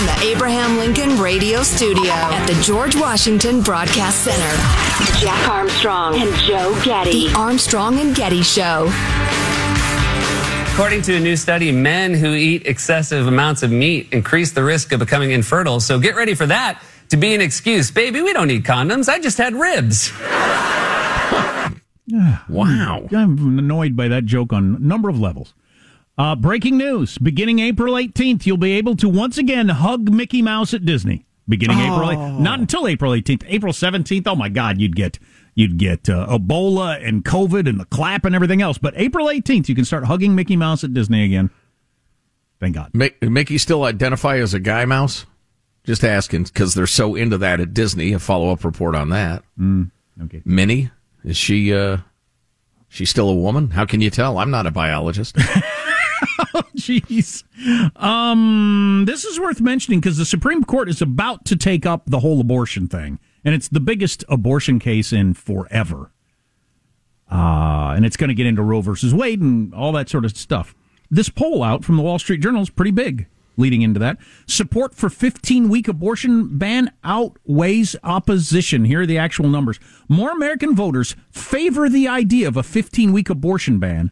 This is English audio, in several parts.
From the Abraham Lincoln Radio Studio at the George Washington Broadcast Center, Jack Armstrong and Joe Getty. The Armstrong and Getty Show. According to a new study, men who eat excessive amounts of meat increase the risk of becoming infertile. So get ready for that to be an excuse. Baby, we don't need condoms. I just had ribs. wow. I'm annoyed by that joke on a number of levels. Uh, breaking news. Beginning April 18th, you'll be able to once again hug Mickey Mouse at Disney. Beginning Oh. April 8th. Not until April 18th. April 17th, oh my God, you'd get you'd get uh, Ebola and COVID and the clap and everything else. But April 18th, you can start hugging Mickey Mouse at Disney again. Thank God. Mick, Mickey still identify as a guy mouse? Just asking because they're so into that at Disney. A follow up report on that. Mm, okay. Minnie is she? uh She's still a woman? How can you tell? I'm not a biologist. Oh, jeez. Um, this is worth mentioning because the Supreme Court is about to take up the whole abortion thing, and it's the biggest abortion case in forever. Uh, and it's going to get into Roe versus Wade and all that sort of stuff. This poll out from the Wall Street Journal is pretty big leading into that. Support for 15 week abortion ban outweighs opposition. Here are the actual numbers. More American voters favor the idea of a 15 week abortion ban.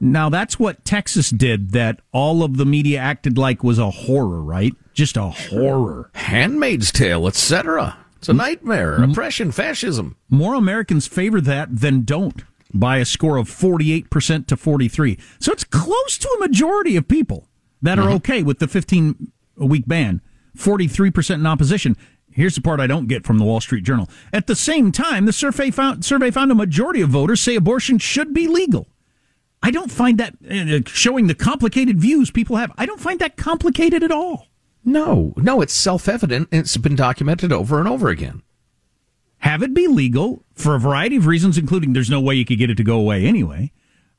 Now, that's what Texas did that all of the media acted like was a horror, right? Just a horror. Handmaid's Tale, etc. It's a nightmare. Oppression, fascism. More Americans favor that than don't by a score of 48% to 43. So it's close to a majority of people that are mm-hmm. okay with the 15 week ban. 43% in opposition. Here's the part I don't get from the Wall Street Journal. At the same time, the survey found, survey found a majority of voters say abortion should be legal. I don't find that uh, showing the complicated views people have. I don't find that complicated at all. No, no, it's self evident. It's been documented over and over again. Have it be legal for a variety of reasons, including there's no way you could get it to go away anyway.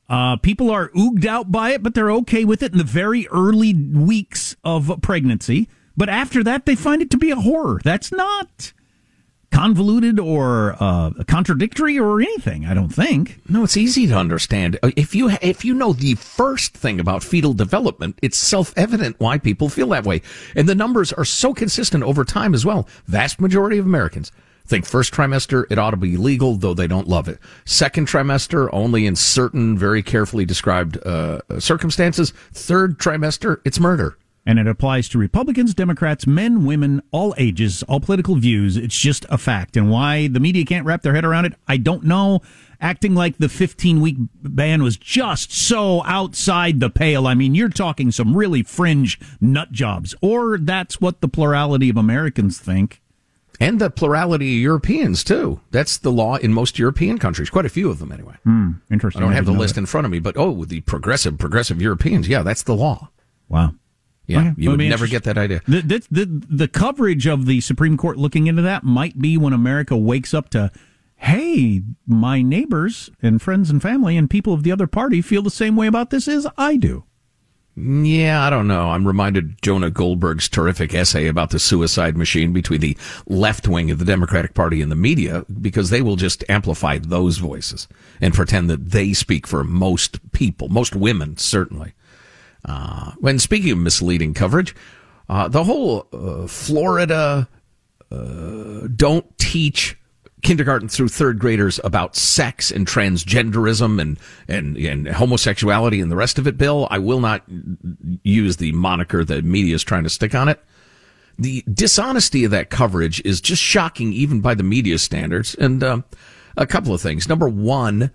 Uh, people are ooged out by it, but they're okay with it in the very early weeks of pregnancy. But after that, they find it to be a horror. That's not convoluted or uh, contradictory or anything. I don't think. No, it's easy to understand. Uh, If you if you know the first thing about fetal development, it's self-evident why people feel that way. And the numbers are so consistent over time as well. Vast majority of Americans think first trimester it ought to be legal, though they don't love it. Second trimester only in certain very carefully described uh, circumstances. Third trimester it's murder. And it applies to Republicans, Democrats, men, women, all ages, all political views. It's just a fact. And why the media can't wrap their head around it, I don't know. Acting like the 15 week ban was just so outside the pale. I mean, you're talking some really fringe nut jobs. Or that's what the plurality of Americans think. And the plurality of Europeans, too. That's the law in most European countries, quite a few of them anyway. Hmm, interesting. I don't I have the list that. in front of me, but oh, the progressive, progressive Europeans, yeah, that's the law. Wow. Yeah, you would never get that idea. The, the, the, the coverage of the Supreme Court looking into that might be when America wakes up to, hey, my neighbors and friends and family and people of the other party feel the same way about this as I do. Yeah, I don't know. I'm reminded Jonah Goldberg's terrific essay about the suicide machine between the left wing of the Democratic Party and the media because they will just amplify those voices and pretend that they speak for most people, most women, certainly. Uh, when speaking of misleading coverage, uh, the whole uh, Florida uh, don't teach kindergarten through third graders about sex and transgenderism and, and, and homosexuality and the rest of it, Bill. I will not use the moniker the media is trying to stick on it. The dishonesty of that coverage is just shocking, even by the media standards. And um, a couple of things. Number one,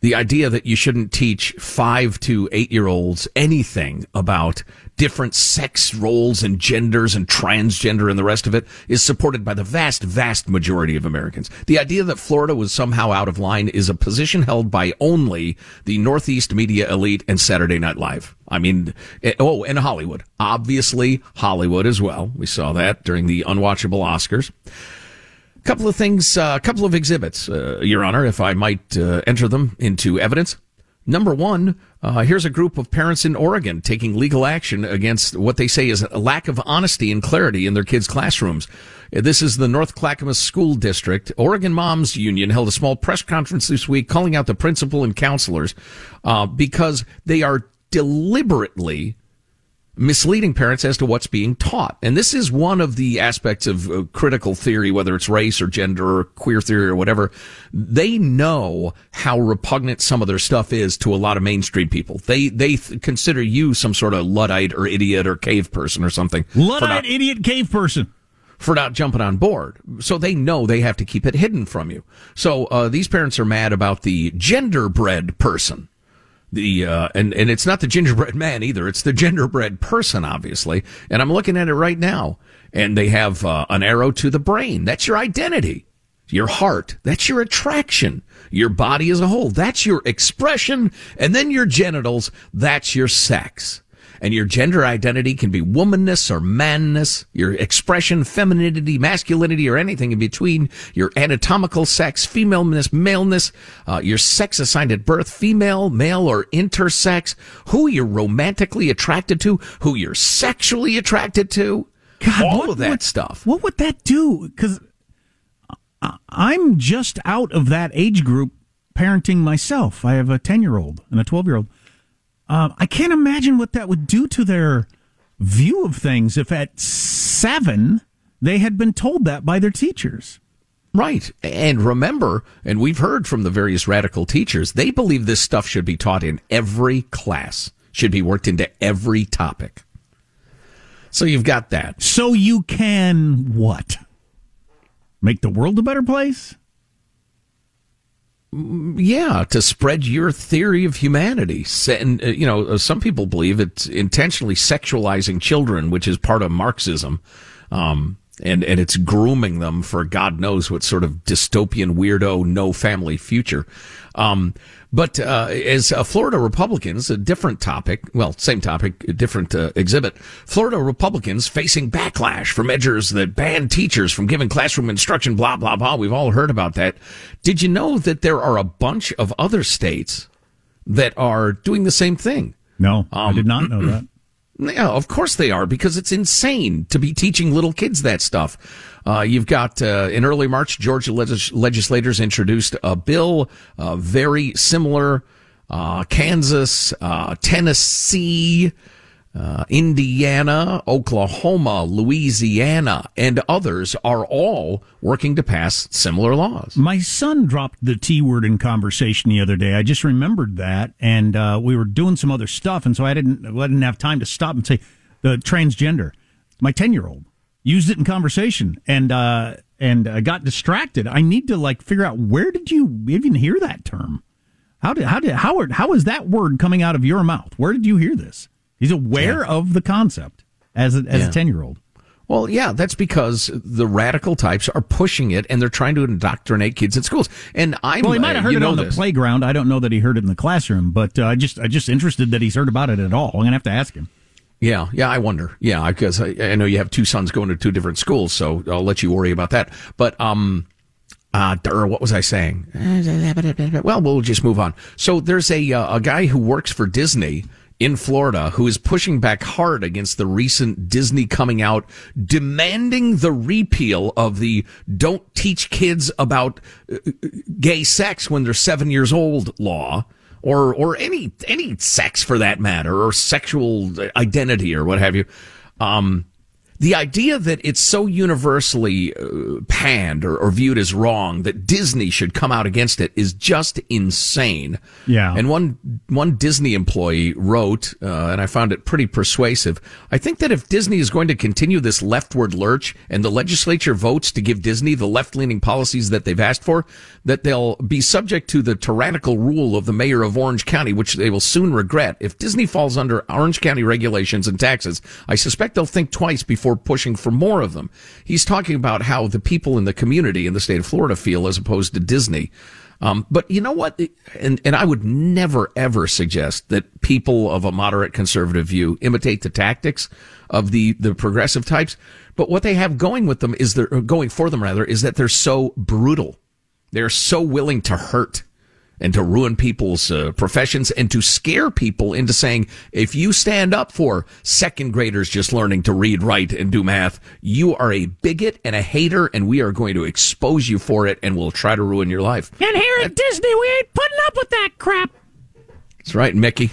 the idea that you shouldn't teach five to eight year olds anything about different sex roles and genders and transgender and the rest of it is supported by the vast, vast majority of Americans. The idea that Florida was somehow out of line is a position held by only the Northeast media elite and Saturday Night Live. I mean, eh, oh, and Hollywood. Obviously, Hollywood as well. We saw that during the unwatchable Oscars couple of things, a uh, couple of exhibits, uh, Your Honor, if I might uh, enter them into evidence. Number one, uh, here's a group of parents in Oregon taking legal action against what they say is a lack of honesty and clarity in their kids' classrooms. This is the North Clackamas School District. Oregon Moms Union held a small press conference this week calling out the principal and counselors uh, because they are deliberately misleading parents as to what's being taught. And this is one of the aspects of uh, critical theory, whether it's race or gender or queer theory or whatever. They know how repugnant some of their stuff is to a lot of mainstream people. They, they th- consider you some sort of Luddite or idiot or cave person or something. Luddite, not- idiot, cave person. for not jumping on board. So they know they have to keep it hidden from you. So uh, these parents are mad about the genderbread person. The uh, and and it's not the gingerbread man either. It's the genderbread person, obviously. And I'm looking at it right now, and they have uh, an arrow to the brain. That's your identity, your heart. That's your attraction. Your body as a whole. That's your expression, and then your genitals. That's your sex. And your gender identity can be womanness or manness, your expression, femininity, masculinity, or anything in between, your anatomical sex, femaleness, maleness, uh, your sex assigned at birth, female, male, or intersex, who you're romantically attracted to, who you're sexually attracted to, God, all what of that would- stuff. What would that do? Because I'm just out of that age group parenting myself. I have a 10 year old and a 12 year old. Um, I can't imagine what that would do to their view of things if at seven they had been told that by their teachers. Right. And remember, and we've heard from the various radical teachers, they believe this stuff should be taught in every class, should be worked into every topic. So you've got that. So you can what? Make the world a better place? Yeah, to spread your theory of humanity. And, uh, you know, uh, some people believe it's intentionally sexualizing children, which is part of Marxism. Um, and, and it's grooming them for God knows what sort of dystopian weirdo no family future. Um, but, uh, as uh, Florida Republicans, a different topic, well, same topic, a different uh, exhibit. Florida Republicans facing backlash for measures that ban teachers from giving classroom instruction, blah, blah, blah. We've all heard about that. Did you know that there are a bunch of other states that are doing the same thing? No, I did not know that. Yeah, of course they are, because it's insane to be teaching little kids that stuff. Uh, you've got, uh, in early March, Georgia legis- legislators introduced a bill, uh, very similar, uh, Kansas, uh, Tennessee, uh, Indiana, Oklahoma, Louisiana, and others are all working to pass similar laws. My son dropped the T word in conversation the other day. I just remembered that, and uh, we were doing some other stuff, and so I didn't, I didn't have time to stop and say, the transgender. My ten year old used it in conversation and uh, and uh, got distracted. I need to like figure out where did you even hear that term? How did how did how how is that word coming out of your mouth? Where did you hear this? He's aware Yeah. of the concept as a, as Yeah. a ten year old. Well, yeah, that's because the radical types are pushing it and they're trying to indoctrinate kids in schools. And I'm Well, he might have uh, heard you it on this. the playground. I don't know that he heard it in the classroom, but uh, I just I just interested that he's heard about it at all. I'm gonna have to ask him. Yeah, yeah, I wonder. Yeah, because I, I know you have two sons going to two different schools, so I'll let you worry about that. But um, uh, or what was I saying? Well, we'll just move on. So there's a uh, a guy who works for Disney in Florida who is pushing back hard against the recent Disney coming out demanding the repeal of the don't teach kids about uh, gay sex when they're 7 years old law or or any any sex for that matter or sexual identity or what have you. Um the idea that it's so universally uh, panned or, or viewed as wrong that Disney should come out against it is just insane. Yeah. And one one Disney employee wrote, uh, and I found it pretty persuasive. I think that if Disney is going to continue this leftward lurch, and the legislature votes to give Disney the left leaning policies that they've asked for, that they'll be subject to the tyrannical rule of the mayor of Orange County, which they will soon regret. If Disney falls under Orange County regulations and taxes, I suspect they'll think twice before pushing for more of them. He's talking about how the people in the community in the state of Florida feel as opposed to Disney. Um, but you know what? And, and I would never ever suggest that people of a moderate conservative view imitate the tactics of the, the progressive types. But what they have going with them is they're going for them rather is that they're so brutal. They're so willing to hurt and to ruin people's uh, professions and to scare people into saying, if you stand up for second graders just learning to read, write, and do math, you are a bigot and a hater, and we are going to expose you for it and we'll try to ruin your life. And here at Disney, we ain't putting up with that crap. That's right, Mickey.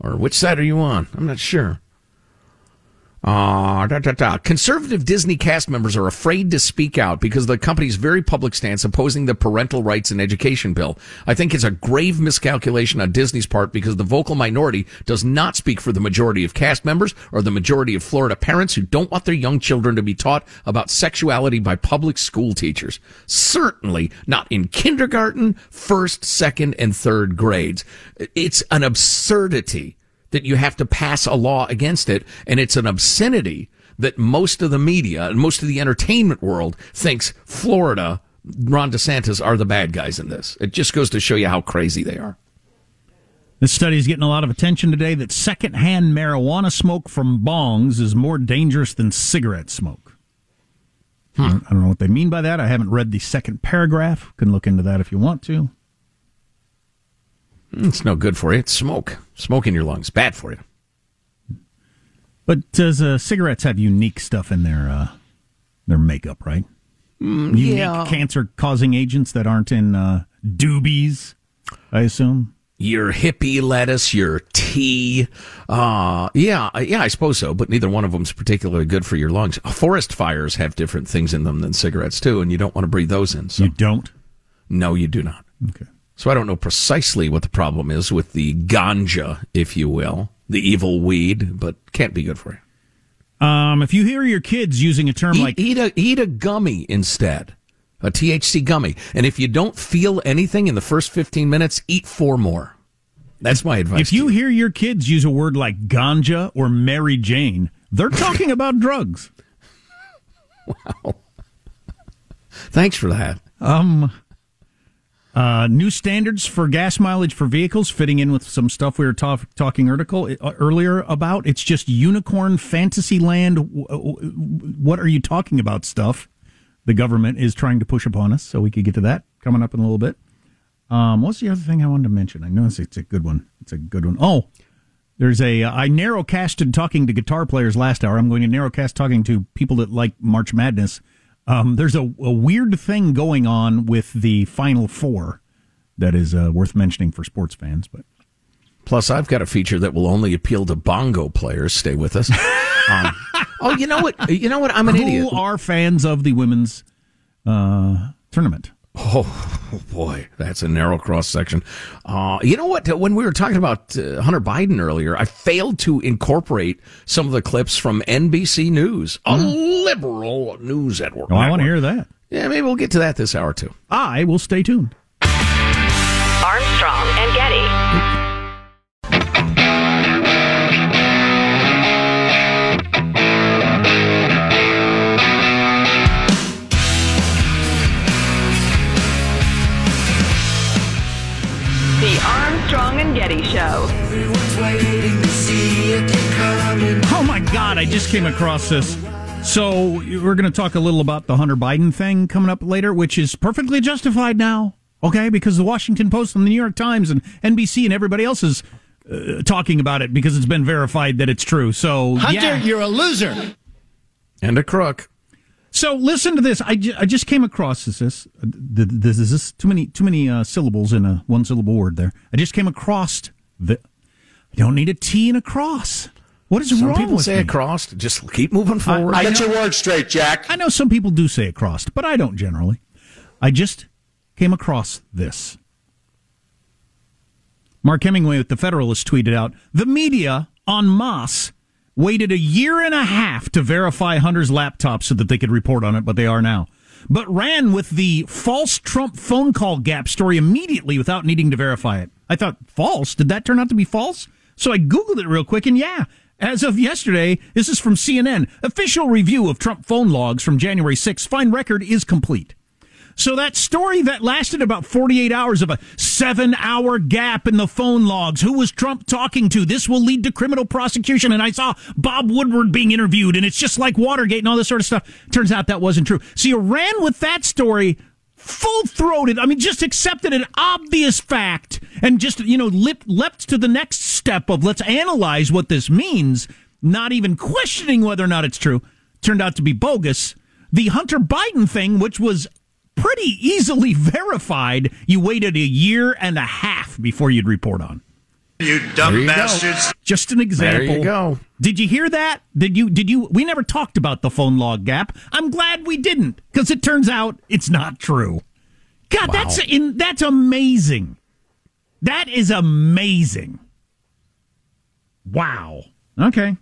Or which side are you on? I'm not sure. Uh, da, da, da. Conservative Disney cast members are afraid to speak out because of the company's very public stance opposing the parental rights and education bill. I think it's a grave miscalculation on Disney's part because the vocal minority does not speak for the majority of cast members or the majority of Florida parents who don't want their young children to be taught about sexuality by public school teachers. Certainly not in kindergarten, first, second, and third grades. It's an absurdity that you have to pass a law against it, and it's an obscenity that most of the media and most of the entertainment world thinks Florida, Ron DeSantis are the bad guys in this. It just goes to show you how crazy they are. This study is getting a lot of attention today that secondhand marijuana smoke from bongs is more dangerous than cigarette smoke. I don't- I don't know what they mean by that. I haven't read the second paragraph. Can look into that if you want to. It's no good for you. It's smoke. Smoke in your lungs. Bad for you. But does uh, cigarettes have unique stuff in their uh, their makeup, right? unique yeah. cancer-causing agents that aren't in uh, doobies, I assume. Your hippie lettuce, your tea. Uh, yeah, yeah, I suppose so, but neither one of them is particularly good for your lungs. Forest fires have different things in them than cigarettes, too, and you don't want to breathe those in. So. You don't. No, you do not. Okay. So I don't know precisely what the problem is with the ganja, if you will, the evil weed, but can't be good for you. Um, if you hear your kids using a term Eat, like eat a eat a gummy instead, a THC gummy, and if you don't feel anything in the first fifteen minutes, eat four more. That's my advice. If you hear your kids use a word like ganja or Mary Jane, they're talking about drugs. Wow. Thanks for that. Um, uh, new standards for gas mileage for vehicles, fitting in with some stuff we were ta- talking article uh, earlier about. It's just unicorn fantasy land. W- w- What are you talking about? Stuff the government is trying to push upon us. So we could get to that coming up in a little bit. Um, what's the other thing I wanted to mention? I know it's, it's a good one. It's a good one. Oh, there's a uh, I narrowcasted talking to guitar players last hour. I'm going to narrowcast talking to people that like March Madness. Um, there's a, a weird thing going on with the Final Four that is uh, worth mentioning for sports fans. But Plus, I've got a feature that will only appeal to bongo players. Stay with us. um, oh, you know what? You know what? I'm an who idiot. Who are fans of the women's uh, tournament? Oh, boy, that's a narrow cross section. Uh, you know what? When we were talking about uh, Hunter Biden earlier, I failed to incorporate some of the clips from NBC News, a liberal news network. Oh, I want to hear that. Yeah, maybe we'll get to that this hour too. I will stay tuned. Armstrong Armstrong and Getty Show. Oh my God, I just came across this. So we're going to talk a little about the Hunter Biden thing coming up later, which is perfectly justified now. Okay, because the Washington Post and the New York Times and NBC and everybody else is uh, talking about it because it's been verified that it's true. So Hunter, yeah. you're a loser. And a crook. So listen to this. I, ju- I just came across this. This, this is this too many too many uh, syllables in a one syllable word. There. I just came across the. I don't need a T and a cross. What is Some wrong people with say me? across. Just keep moving forward. I Get know- your words straight, Jack. I know some people do say it crossed, but I don't generally. I just came across this. Mark Hemingway with the Federalist tweeted out The media en masse waited a year and a half to verify Hunter's laptop so that they could report on it, but they are now. But ran with the false Trump phone call gap story immediately without needing to verify it. I thought, false? Did that turn out to be false? So I Googled it real quick, and yeah, as of yesterday, this is from CNN. Official review of Trump phone logs from January 6th. Fine record is complete. So that story that lasted about 48 hours of a seven hour gap in the phone logs. Who was Trump talking to? This will lead to criminal prosecution. And I saw Bob Woodward being interviewed and it's just like Watergate and all this sort of stuff. Turns out that wasn't true. So you ran with that story full throated. I mean, just accepted an obvious fact and just, you know, leapt to the next step of let's analyze what this means, not even questioning whether or not it's true. Turned out to be bogus. The Hunter Biden thing, which was pretty easily verified, you waited a year and a half before you'd report on. You dumb you go. bastards. Just an example. There you go. Did you hear that? Did you? Did you? We never talked about the phone log gap. I'm glad we didn't, because it turns out it's not true. God, that's in, that's amazing. That is amazing. Wow. Okay.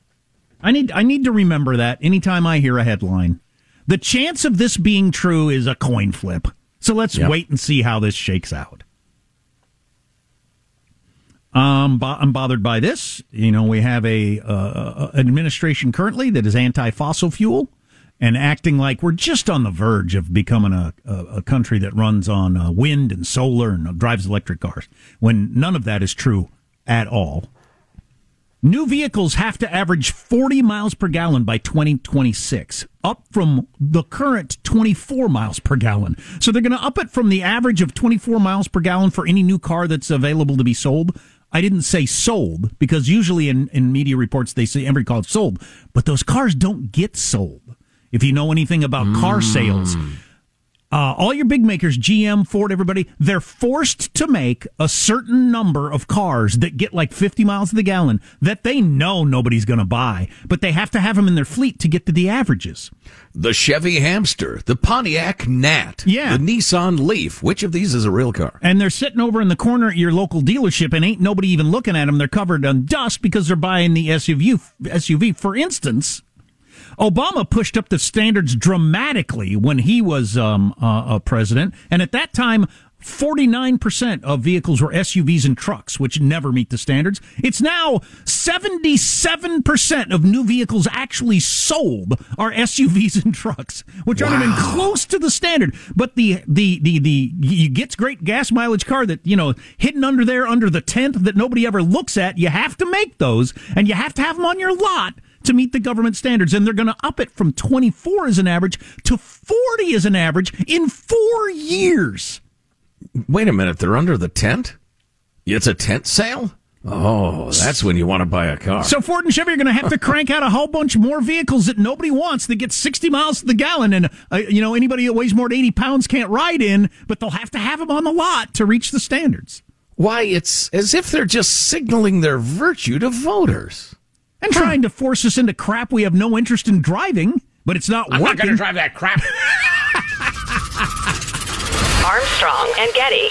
I need I need to remember that anytime I hear a headline. The chance of this being true is a coin flip. So let's Yep. wait and see how this shakes out. Um, bo- I'm bothered by this. You know, we have a uh, administration currently that is anti-fossil fuel and acting like we're just on the verge of becoming a, a, a country that runs on uh, wind and solar and drives electric cars, when none of that is true at all. New vehicles have to average 40 miles per gallon by 2026, up from the current 24 miles per gallon. So they're going to up it from the average of 24 miles per gallon for any new car that's available to be sold. I didn't say sold because usually in, in media reports they say every car is sold, but those cars don't get sold. If you know anything about car sales, mm. Uh, all your big makers, GM, Ford, everybody, they're forced to make a certain number of cars that get like 50 miles to the gallon that they know nobody's going to buy, but they have to have them in their fleet to get to the averages. The Chevy Hamster, the Pontiac Nat, Yeah. the Nissan Leaf. Which of these is a real car? And they're sitting over in the corner at your local dealership and ain't nobody even looking at them. They're covered in dust because they're buying the SUV. SUV, for instance. Obama pushed up the standards dramatically when he was um, uh, uh, president, and at that time, 49% of vehicles were SUVs and trucks, which never meet the standards. It's now 77% of new vehicles actually sold are SUVs and trucks, which aren't even close to the standard. But the, the, the, the, you gets great gas mileage car that, you know, hidden under there under the tent that nobody ever looks at. You have to make those and you have to have them on your lot to meet the government standards. And they're going to up it from 24 as an average to 40 as an average in four years. Wait a minute, they're under the tent? It's a tent sale? Oh, that's when you want to buy a car. So Ford and Chevy are going to have to crank out a whole bunch more vehicles that nobody wants that get 60 miles to the gallon. And, uh, you know, anybody that weighs more than 80 pounds can't ride in, but they'll have to have them on the lot to reach the standards. Why, it's as if they're just signaling their virtue to voters. And trying to force us into crap we have no interest in driving, but it's not working. I'm not going to drive that crap. Armstrong and Getty.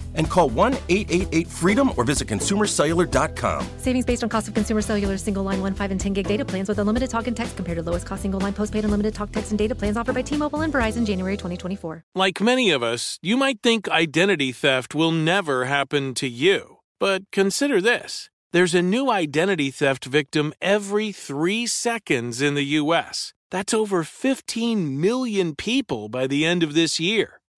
and call 1 888 freedom or visit consumercellular.com. Savings based on cost of consumer cellular single line 1, 5, and 10 gig data plans with unlimited talk and text compared to lowest cost single line postpaid unlimited talk, text, and data plans offered by T Mobile and Verizon January 2024. Like many of us, you might think identity theft will never happen to you. But consider this there's a new identity theft victim every three seconds in the U.S. That's over 15 million people by the end of this year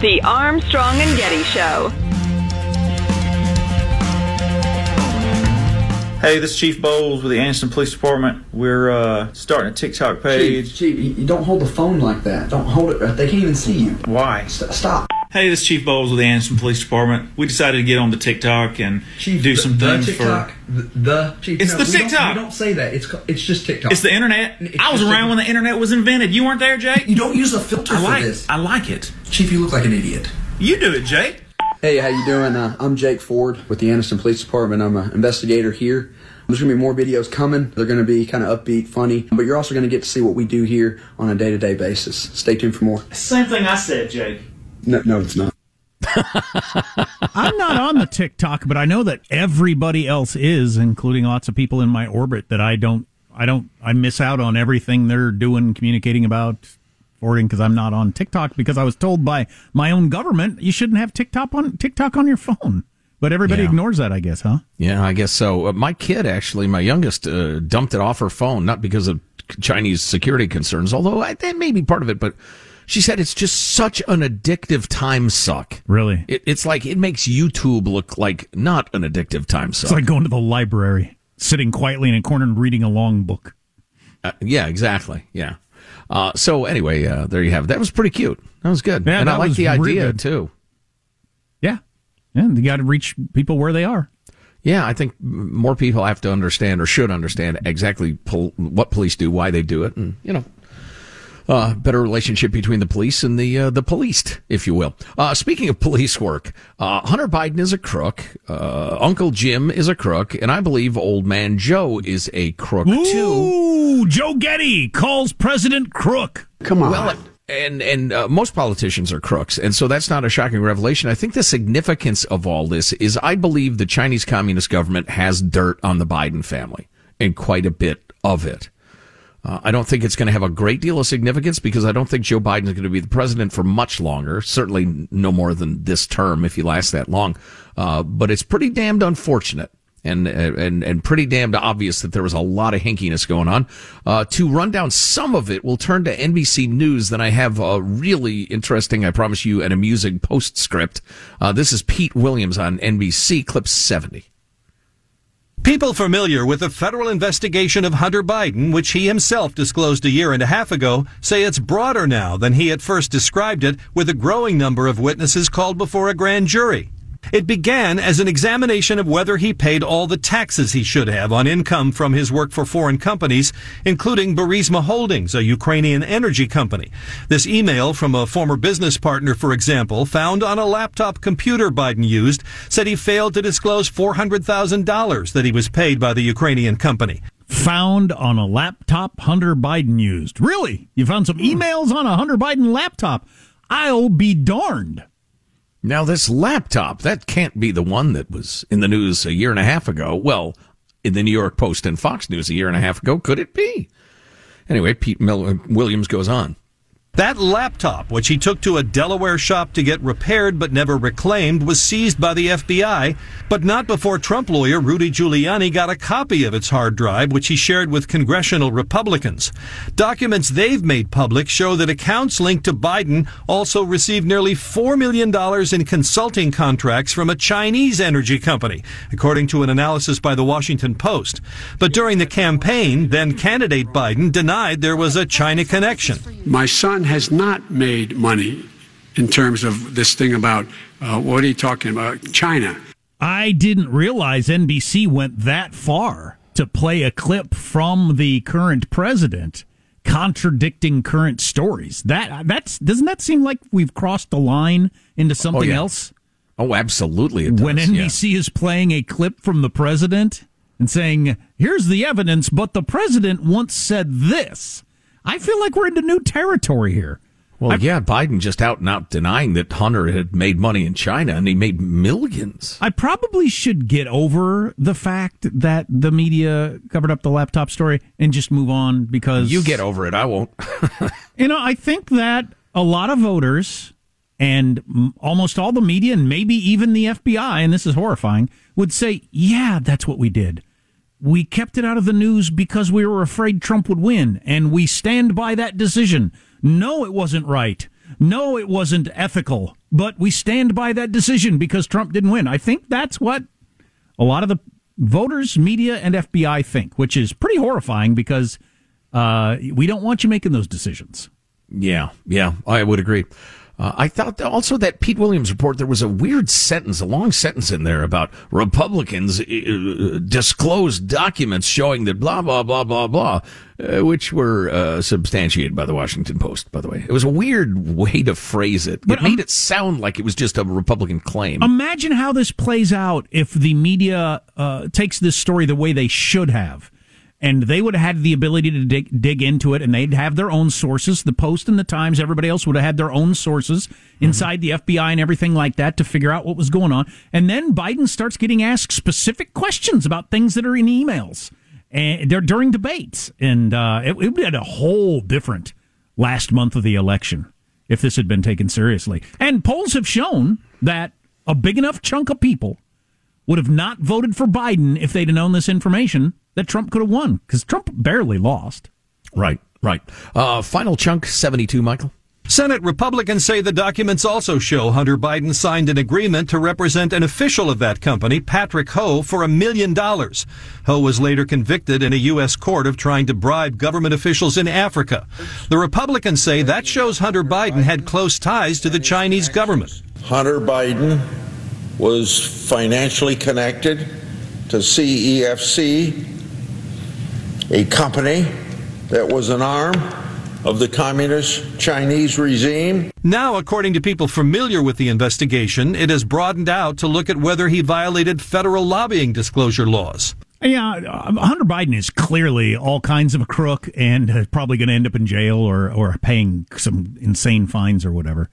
The Armstrong and Getty Show. Hey, this is Chief Bowles with the Anderson Police Department. We're uh, starting a TikTok page. Chief, Chief, you don't hold the phone like that. Don't hold it. They can't even see you. Why? St- stop. Hey, this is Chief Bowles with the Anderson Police Department. We decided to get on the TikTok and Chief, do some the things TikTok, for. The, the Chief. It's no, the we don't- TikTok. We don't say that. It's it's just TikTok. It's the internet. It's I was around a- when the internet was invented. You weren't there, Jake. You don't use a filter I for like. this. I like it. Chief, you look like an idiot. You do it, Jake. Hey, how you doing? Uh, I'm Jake Ford with the Anderson Police Department. I'm an investigator here. There's going to be more videos coming. They're going to be kind of upbeat, funny, but you're also going to get to see what we do here on a day-to-day basis. Stay tuned for more. Same thing I said, Jake. No, no, it's not. I'm not on the TikTok, but I know that everybody else is, including lots of people in my orbit that I don't, I don't, I miss out on everything they're doing, communicating about, forwarding because I'm not on TikTok because I was told by my own government you shouldn't have TikTok on TikTok on your phone. But everybody Yeah. ignores that, I guess, huh? Yeah, I guess so. Uh, my kid, actually, my youngest, uh, dumped it off her phone, not because of Chinese security concerns, although I, that may be part of it, but she said it's just such an addictive time suck. Really? It, it's like it makes YouTube look like not an addictive time suck. It's like going to the library, sitting quietly in a corner and reading a long book. Uh, yeah, exactly. Yeah. Uh, so anyway, uh, there you have it. That was pretty cute. That was good. Yeah, and I like the idea good. too. Yeah. Yeah, you got to reach people where they are. Yeah, I think more people have to understand or should understand exactly pol- what police do, why they do it, and you know, uh, better relationship between the police and the uh, the policed, if you will. Uh, speaking of police work, uh, Hunter Biden is a crook, uh, Uncle Jim is a crook, and I believe Old Man Joe is a crook too. Ooh, Joe Getty calls President Crook. Come on. Well, and and uh, most politicians are crooks, and so that's not a shocking revelation. I think the significance of all this is I believe the Chinese Communist government has dirt on the Biden family, and quite a bit of it. Uh, I don't think it's going to have a great deal of significance because I don't think Joe Biden is going to be the president for much longer. Certainly no more than this term if he lasts that long. Uh, but it's pretty damned unfortunate and and and pretty damned obvious that there was a lot of hinkiness going on. Uh, to run down some of it, we'll turn to NBC News. Then I have a really interesting, I promise you, an amusing postscript. Uh, this is Pete Williams on NBC, clip seventy. People familiar with the federal investigation of Hunter Biden, which he himself disclosed a year and a half ago, say it's broader now than he at first described it, with a growing number of witnesses called before a grand jury. It began as an examination of whether he paid all the taxes he should have on income from his work for foreign companies, including Burisma Holdings, a Ukrainian energy company. This email from a former business partner, for example, found on a laptop computer Biden used, said he failed to disclose $400,000 that he was paid by the Ukrainian company. Found on a laptop Hunter Biden used. Really? You found some emails on a Hunter Biden laptop? I'll be darned. Now, this laptop, that can't be the one that was in the news a year and a half ago. Well, in the New York Post and Fox News a year and a half ago. Could it be? Anyway, Pete Williams goes on. That laptop, which he took to a Delaware shop to get repaired but never reclaimed, was seized by the FBI, but not before Trump lawyer Rudy Giuliani got a copy of its hard drive, which he shared with congressional Republicans. Documents they've made public show that accounts linked to Biden also received nearly $4 million in consulting contracts from a Chinese energy company, according to an analysis by the Washington Post. But during the campaign, then candidate Biden denied there was a China connection. My son has not made money in terms of this thing about uh, what are you talking about? China. I didn't realize NBC went that far to play a clip from the current president contradicting current stories. That that's doesn't that seem like we've crossed the line into something oh, yeah. else? Oh, absolutely. It does, when NBC yeah. is playing a clip from the president and saying, "Here's the evidence, but the president once said this." I feel like we're into new territory here. Well, I've, yeah, Biden just out and out denying that Hunter had made money in China, and he made millions. I probably should get over the fact that the media covered up the laptop story and just move on because you get over it. I won't. you know, I think that a lot of voters and almost all the media, and maybe even the FBI, and this is horrifying, would say, "Yeah, that's what we did." We kept it out of the news because we were afraid Trump would win, and we stand by that decision. No, it wasn't right. No, it wasn't ethical, but we stand by that decision because Trump didn't win. I think that's what a lot of the voters, media, and FBI think, which is pretty horrifying because uh, we don't want you making those decisions. Yeah, yeah, I would agree. Uh, I thought also that Pete Williams report there was a weird sentence, a long sentence in there about Republicans uh, disclosed documents showing that blah blah blah blah blah, uh, which were uh, substantiated by the Washington Post. By the way, it was a weird way to phrase it. But it made um, it sound like it was just a Republican claim. Imagine how this plays out if the media uh, takes this story the way they should have and they would have had the ability to dig, dig into it and they'd have their own sources. The post and the times everybody else would have had their own sources inside mm-hmm. the fbi and everything like that to figure out what was going on. And then biden starts getting asked specific questions about things that are in emails and they're during debates. And uh, it, it had a whole different last month of the election if this had been taken seriously. And polls have shown that a big enough chunk of people would have not voted for biden if they'd known this information that Trump could have won because Trump barely lost. Right, right. Uh, final chunk 72, Michael. Senate Republicans say the documents also show Hunter Biden signed an agreement to represent an official of that company, Patrick Ho, for a million dollars. Ho was later convicted in a U.S. court of trying to bribe government officials in Africa. The Republicans say that shows Hunter Biden had close ties to the Chinese government. Hunter Biden was financially connected to CEFC a company that was an arm of the communist Chinese regime. Now, according to people familiar with the investigation, it has broadened out to look at whether he violated federal lobbying disclosure laws. Yeah, uh, Hunter Biden is clearly all kinds of a crook and probably going to end up in jail or or paying some insane fines or whatever.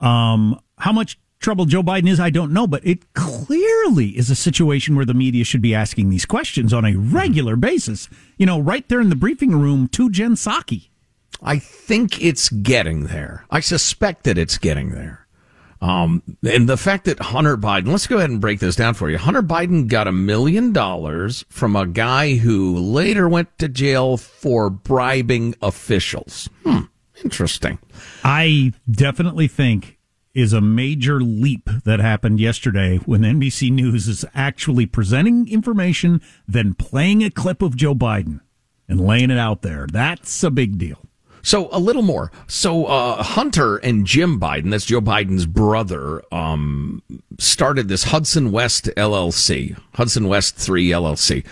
Um, how much trouble Joe Biden is, I don't know, but it clearly is a situation where the media should be asking these questions on a regular basis. You know, right there in the briefing room to Jen Psaki. I think it's getting there. I suspect that it's getting there. Um, and the fact that Hunter Biden, let's go ahead and break this down for you. Hunter Biden got a million dollars from a guy who later went to jail for bribing officials. Hmm, interesting. I definitely think is a major leap that happened yesterday when NBC News is actually presenting information, then playing a clip of Joe Biden and laying it out there. That's a big deal. So a little more. So uh, Hunter and Jim Biden, that's Joe Biden's brother, um, started this Hudson West LLC, Hudson West Three LLC.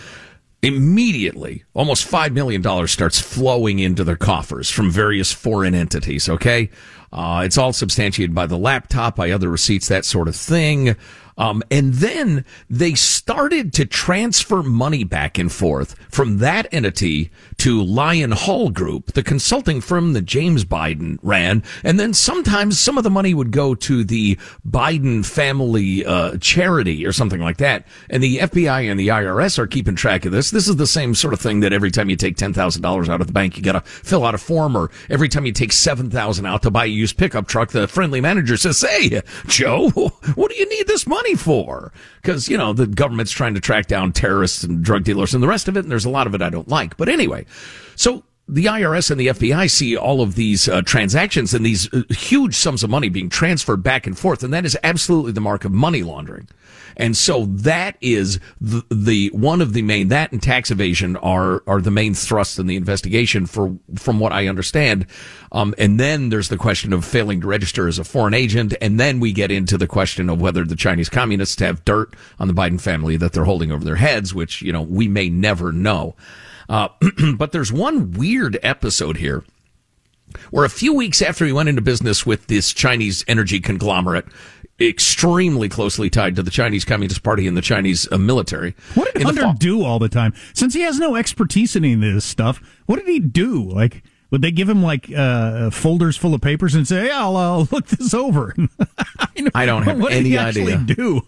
Immediately, almost five million dollars starts flowing into their coffers from various foreign entities. Okay, uh, it's all substantiated by the laptop, by other receipts, that sort of thing. Um, and then they started to transfer money back and forth from that entity to Lion Hall Group, the consulting firm that James Biden ran. And then sometimes some of the money would go to the Biden family uh, charity or something like that. And the FBI and the IRS are keeping track of this. This is the same sort of thing that every time you take $10,000 out of the bank, you got to fill out a form or every time you take 7,000 out to buy a used pickup truck, the friendly manager says, Hey, Joe, what do you need this money for? Because, you know, the government's trying to track down terrorists and drug dealers and the rest of it. And there's a lot of it I don't like. But anyway, so the IRS and the FBI see all of these uh, transactions and these uh, huge sums of money being transferred back and forth. And that is absolutely the mark of money laundering. And so that is the, the one of the main that and tax evasion are are the main thrusts in the investigation for from what I understand. Um, and then there's the question of failing to register as a foreign agent, and then we get into the question of whether the Chinese communists have dirt on the Biden family that they're holding over their heads, which you know we may never know. Uh, but there's one weird episode here where a few weeks after he went into business with this Chinese energy conglomerate, extremely closely tied to the Chinese Communist Party and the Chinese uh, military. What did Hunter do all the time? Since he has no expertise in any of this stuff, what did he do? Like, would they give him like uh, folders full of papers and say, "Yeah, I'll uh, look this over"? I don't have what did any he idea. Do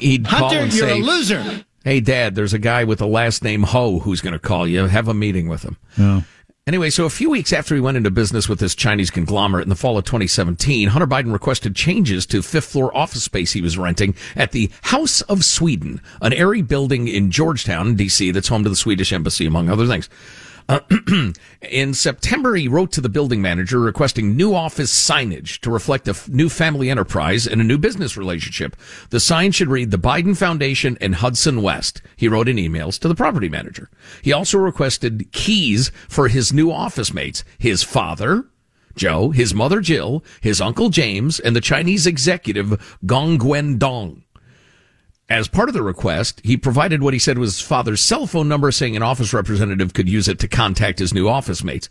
He'd call Hunter, you're say, a loser. Hey, Dad, there's a guy with the last name Ho who's going to call you. Have a meeting with him. No. Anyway, so a few weeks after he went into business with this Chinese conglomerate in the fall of 2017, Hunter Biden requested changes to fifth floor office space he was renting at the House of Sweden, an airy building in Georgetown, D.C., that's home to the Swedish embassy, among other things. Uh, in September, he wrote to the building manager requesting new office signage to reflect a f- new family enterprise and a new business relationship. The sign should read the Biden Foundation and Hudson West. He wrote in emails to the property manager. He also requested keys for his new office mates, his father, Joe, his mother Jill, his uncle James, and the Chinese executive Gongwen Dong. As part of the request, he provided what he said was his father's cell phone number, saying an office representative could use it to contact his new office mates.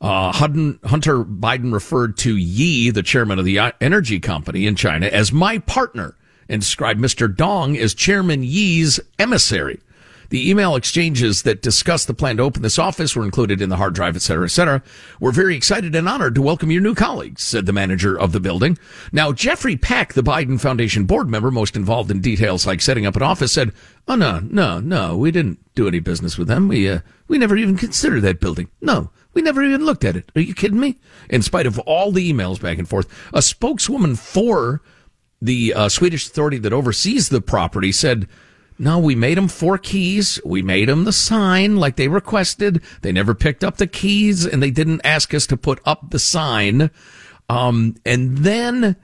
Uh, Hunter Biden referred to Ye, the chairman of the energy company in China, as my partner and described Mr. Dong as Chairman Ye's emissary. The email exchanges that discussed the plan to open this office were included in the hard drive, et cetera, et cetera. We're very excited and honored to welcome your new colleagues, said the manager of the building. Now, Jeffrey Peck, the Biden Foundation board member most involved in details like setting up an office, said, Oh, no, no, no, we didn't do any business with them. We, uh, we never even considered that building. No, we never even looked at it. Are you kidding me? In spite of all the emails back and forth, a spokeswoman for the uh, Swedish authority that oversees the property said, no, we made them four keys. We made them the sign like they requested. They never picked up the keys and they didn't ask us to put up the sign. Um, and then,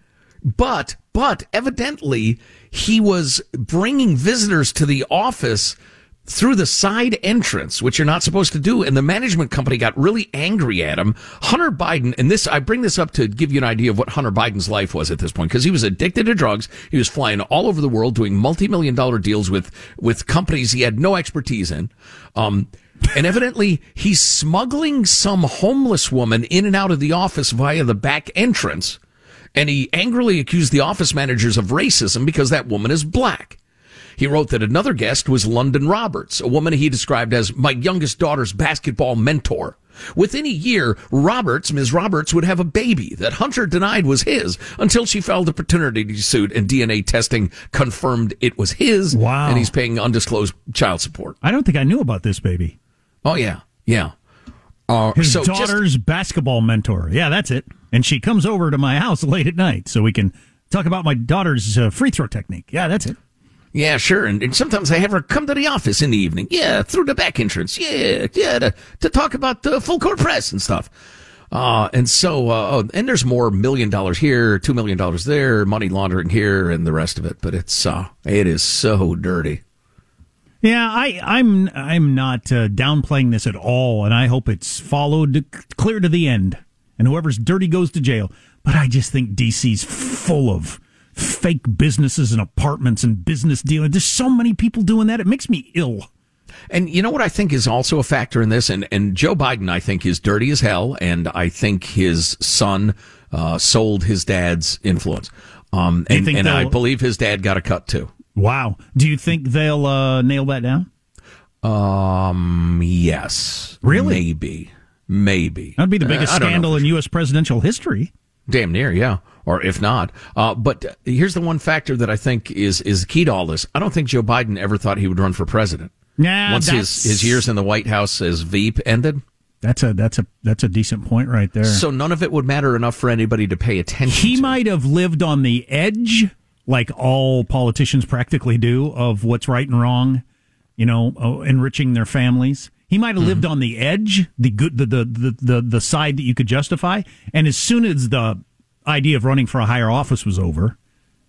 but, but evidently he was bringing visitors to the office through the side entrance, which you're not supposed to do. And the management company got really angry at him. Hunter Biden, and this, I bring this up to give you an idea of what Hunter Biden's life was at this point, because he was addicted to drugs. He was flying all over the world doing multi-million dollar deals with, with companies he had no expertise in. Um, and evidently he's smuggling some homeless woman in and out of the office via the back entrance. And he angrily accused the office managers of racism because that woman is black. He wrote that another guest was Lunden Roberts, a woman he described as my youngest daughter's basketball mentor. Within a year, Roberts, Ms. Roberts, would have a baby that Hunter denied was his until she filed a paternity suit and DNA testing confirmed it was his. Wow. And he's paying undisclosed child support. I don't think I knew about this baby. Oh, yeah. Yeah. Uh, His so just- daughter's basketball mentor. Yeah, that's it. And she comes over to my house late at night so we can talk about my daughter's uh, free throw technique. Yeah, that's it. Yeah, sure. And, and sometimes I have her come to the office in the evening. Yeah, through the back entrance. Yeah, yeah, to, to talk about the full court press and stuff. Uh, and so, uh, oh, and there's more million dollars here, two million dollars there, money laundering here, and the rest of it. But it's, uh, it is so dirty. Yeah, I, I'm I'm not uh, downplaying this at all, and I hope it's followed clear to the end, and whoever's dirty goes to jail. But I just think DC's full of fake businesses and apartments and business dealings. There's so many people doing that; it makes me ill. And you know what I think is also a factor in this, and and Joe Biden, I think, is dirty as hell, and I think his son uh, sold his dad's influence. Um, and, think and I believe his dad got a cut too. Wow. Do you think they'll uh, nail that down? Um, yes. Really? Maybe. Maybe. That'd be the Uh, biggest I scandal in U.S. presidential history. Damn near, yeah. Or if not. Uh, but uh, here's the one factor that I think is, is key to all this. I don't think Joe Biden ever thought he would run for president. Yeah, Once his, his years in the White House as Veep ended. That's a that's a that's a decent point right there. So none of it would matter enough for anybody to pay attention he might have lived on the edge, like all politicians practically do, of what's right and wrong. You know, oh, enriching their families. He might have lived Mm-hmm. on the edge, the good, the, the the the the side that you could justify. And as soon as the idea of running for a higher office was over,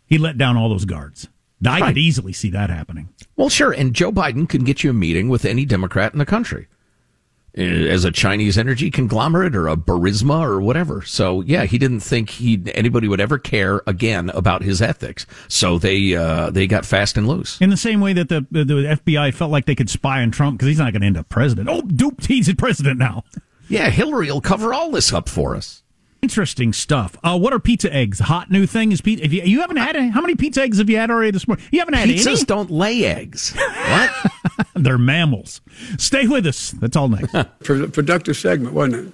he let down all those guards. I Right. could easily see that happening. Well, sure. And Joe Biden can get you a meeting with any Democrat in the country uh, as a Chinese energy conglomerate or a Burisma or whatever. So yeah, he didn't think he anybody would ever care again about his ethics. So they uh, they got fast and loose. In the same way that the the FBI felt like they could spy on Trump because he's not going to end up president. Oh, duped, he's president now. Yeah, Hillary will cover all this up for us. Interesting stuff. Uh, what are pizza eggs? Hot new thing is pizza. If you, you haven't had any, how many pizza eggs have you had already this morning? You haven't had Pizzas any. don't lay eggs. What? They're mammals. Stay with us. That's all next. Pro- productive segment, wasn't it?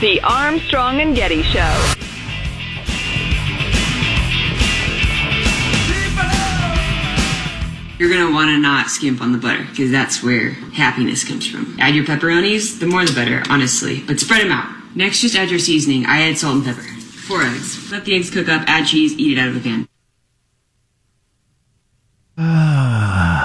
The Armstrong and Getty Show. You're gonna wanna not skimp on the butter, because that's where happiness comes from. Add your pepperonis, the more the better, honestly. But spread them out. Next, just add your seasoning. I add salt and pepper. Four eggs. Let the eggs cook up, add cheese, eat it out of the pan.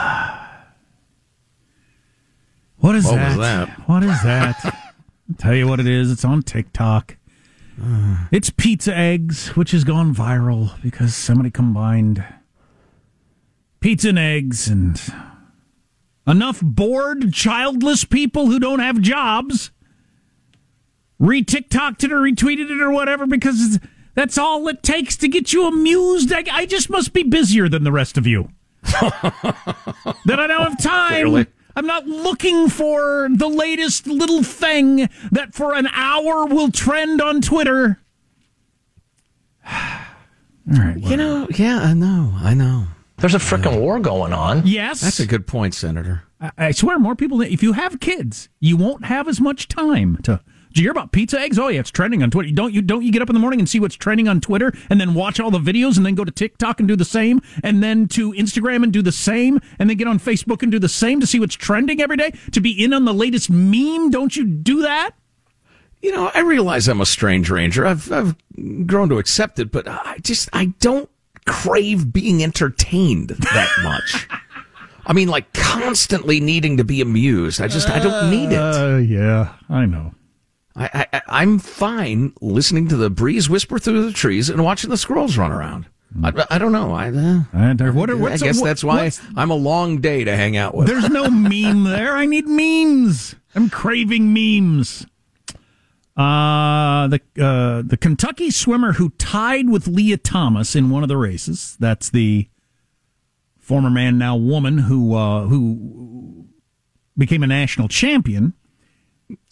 What is What that? was that? What is that? I'll tell you what it is. It's on TikTok. Uh. It's pizza eggs, which has gone viral because somebody combined pizza and eggs and enough bored, childless people who don't have jobs re TikToked it or retweeted it or whatever because that's all it takes to get you amused. I, I just must be busier than the rest of you. that I don't have time. Clearly. I'm not looking for the latest little thing that for an hour will trend on Twitter. All right. You know, yeah, I know, I know. There's a freaking war going on. Yes. That's a good point, Senator. I, I swear, more people. If you have kids, you won't have as much time to. Did you hear about pizza eggs? Oh yeah, it's trending on Twitter. Don't you? Don't you get up in the morning and see what's trending on Twitter, and then watch all the videos, and then go to TikTok and do the same, and then to Instagram and do the same, and then get on Facebook and do the same to see what's trending every day. To be in on the latest meme, don't you do that? You know, I realize I'm a strange ranger. I've I've grown to accept it, but I just I don't crave being entertained that much. I mean, like constantly needing to be amused. I just I don't need it. Uh, yeah, I know. I, I I'm fine listening to the breeze whisper through the trees and watching the squirrels run around. I, I don't know. I, uh, uh, what, I what's, guess what- that's why I'm a long day to hang out with. There's no meme there. I need memes. I'm craving memes. Uh, the uh, the Kentucky swimmer who tied with Lia Thomas in one of the races. That's the former man, now woman, who uh, who became a national champion.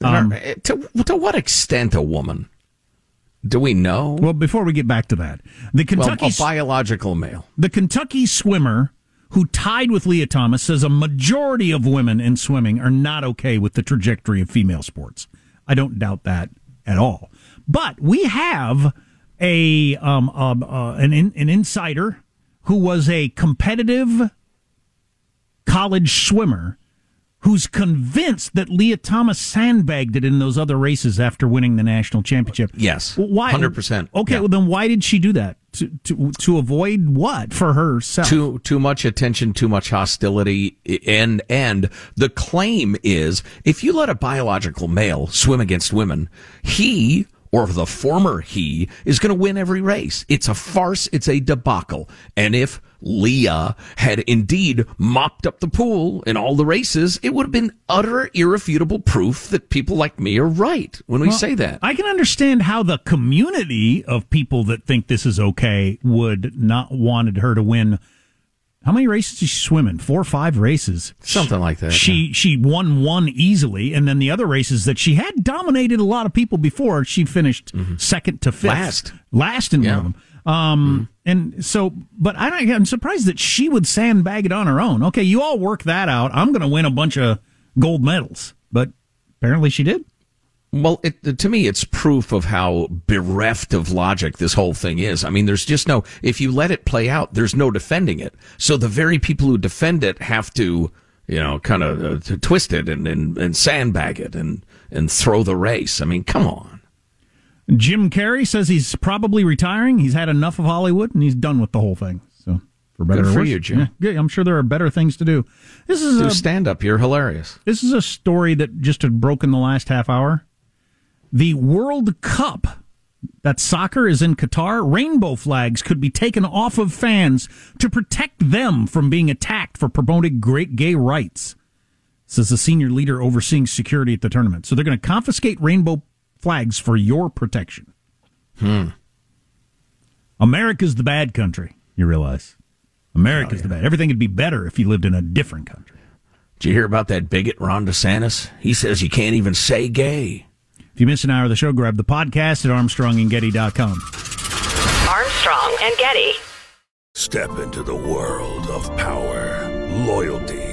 Um, to, to what extent a woman? Do we know? Well, before we get back to that, the Kentucky well, a biological male. The Kentucky swimmer who tied with Lia Thomas says a majority of women in swimming are not okay with the trajectory of female sports. I don't doubt that at all. But we have a um, um, uh, an in, an insider who was a competitive college swimmer who's convinced that Lia Thomas sandbagged it in those other races after winning the national championship. Yes, why? 100%. Okay, Yeah. well then why did she do that? To to to avoid what for herself? Too too much attention, too much hostility, and and the claim is if you let a biological male swim against women, he or the former he is going to win every race. It's a farce. It's a debacle. And if Lia had indeed mopped up the pool in all the races, it would have been utter irrefutable proof that people like me are right when we Well, say that. I can understand how the community of people that think this is okay would not wanted her to win. How many races did she swim in? Four or five races, Something like that. She she won one easily, and then the other races that she had dominated a lot of people before. She finished second to fifth, Mm-hmm. Last. last in Yeah. one of them. Um, and so, but I don't, I'm surprised that she would sandbag it on her own. Okay, you all work that out. I'm going to win a bunch of gold medals, but apparently she did. Well, it, to me, it's proof of how bereft of logic this whole thing is. I mean, there's just no, if you let it play out, there's no defending it. So the very people who defend it have to you know, kind of uh, twist it and, and, and sandbag it and, and throw the race. I mean, come on. Jim Carrey says he's probably retiring. He's had enough of Hollywood and he's done with the whole thing. So, for better Good or for worse, you, Jim. Yeah, I'm sure there are better things to do. This is Do a stand up. You're hilarious. This is a story that just had broken the last half hour. The World Cup, that soccer is in Qatar. Rainbow flags could be taken off of fans to protect them from being attacked for promoting great gay rights, says the senior leader overseeing security at the tournament. So they're going to confiscate rainbow flags for your protection. Hmm. America's the bad country, you realize. America's Oh, the bad. Everything would be better if you lived in a different country. Did you hear about that bigot, Ron DeSantis? He says you can't even say gay. If you missed an hour of the show, grab the podcast at armstrongandgetty.com. Armstrong and Getty. Step into the world of power, loyalty,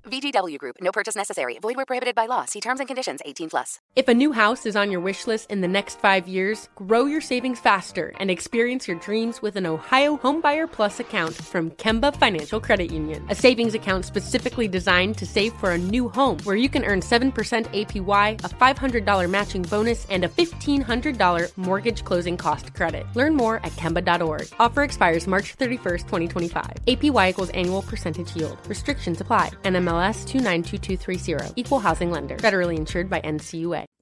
VGW Group. No purchase necessary. Void where prohibited by law. See terms and conditions. 18 plus. If a new house is on your wish list in the next five years, grow your savings faster and experience your dreams with an Ohio Homebuyer Plus account from Kemba Financial Credit Union. A savings account specifically designed to save for a new home where you can earn 7% APY, a $500 matching bonus, and a $1,500 mortgage closing cost credit. Learn more at Kemba.org. Offer expires March 31st, 2025. APY equals annual percentage yield. Restrictions apply. NMLS 292230. Equal housing lender. Federally insured by NCUA.